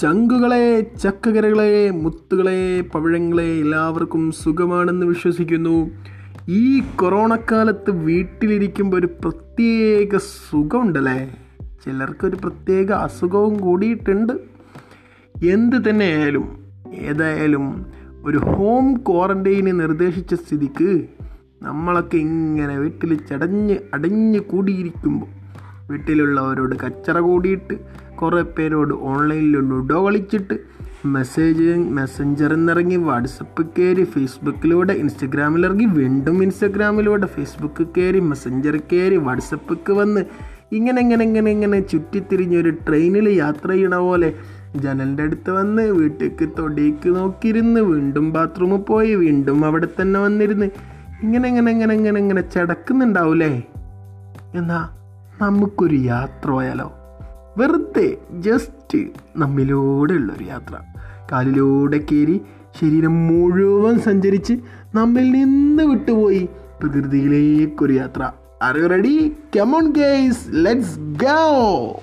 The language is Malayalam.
ചങ്കുകളെ ചക്കകരകളെ മുത്തുകളെ പവിഴങ്ങളെ എല്ലാവർക്കും സുഖമാണെന്ന് വിശ്വസിക്കുന്നു. ഈ കൊറോണ കാലത്ത് വീട്ടിലിരിക്കുമ്പോൾ ഒരു പ്രത്യേക സുഖമുണ്ടല്ലേ? ചിലർക്കൊരു പ്രത്യേക അസുഖവും കൂടിയിട്ടുണ്ട്. എന്ത് തന്നെ ആയാലും ഏതായാലും ഒരു ഹോം ക്വാറന്റൈന് നിർദ്ദേശിച്ച സ്ഥിതിക്ക് നമ്മളൊക്കെ ഇങ്ങനെ വീട്ടിൽ ചടഞ്ഞ് അടഞ്ഞ് കൂടിയിരിക്കുമ്പോൾ വീട്ടിലുള്ളവരോട് കച്ചറ കൂടിയിട്ട് കുറേ പേരോട് ഓൺലൈനിൽ ലുഡോ കളിച്ചിട്ട് മെസ്സേജ് മെസ്സഞ്ചറിൽ നിന്നിറങ്ങി വാട്സപ്പ് കയറി ഫേസ്ബുക്കിലൂടെ ഇൻസ്റ്റഗ്രാമിലിറങ്ങി വീണ്ടും ഇൻസ്റ്റഗ്രാമിലൂടെ ഫേസ്ബുക്ക് കയറി മെസ്സഞ്ചർ കയറി വാട്സപ്പിക്ക് വന്ന് ഇങ്ങനെ ഇങ്ങനെ ഇങ്ങനെ ഇങ്ങനെ ചുറ്റിത്തിരിഞ്ഞൊരു ട്രെയിനിൽ യാത്ര ചെയ്യണ പോലെ ജനലിന്റെ അടുത്ത് വന്ന് വീട്ടിലേക്ക് തൊടിയേക്ക് നോക്കിയിരുന്ന് വീണ്ടും ബാത്റൂമിൽ പോയി വീണ്ടും അവിടെ തന്നെ വന്നിരുന്ന് ഇങ്ങനെ ഇങ്ങനെ ഇങ്ങനെ ഇങ്ങനെ ഇങ്ങനെ ചടക്കുന്നുണ്ടാവൂലേ? എന്നാ നമുക്കൊരു യാത്ര പോയാലോ? വെറുതെ ജസ്റ്റ് നമ്മിലൂടെയുള്ളൊരു യാത്ര. കാലിലൂടെ കയറി ശരീരം മുഴുവൻ സഞ്ചരിച്ച് നമ്മിൽ നിന്ന് വിട്ടുപോയി പ്രകൃതിയിലേക്കൊരു യാത്ര. Are you ready come on guys let's go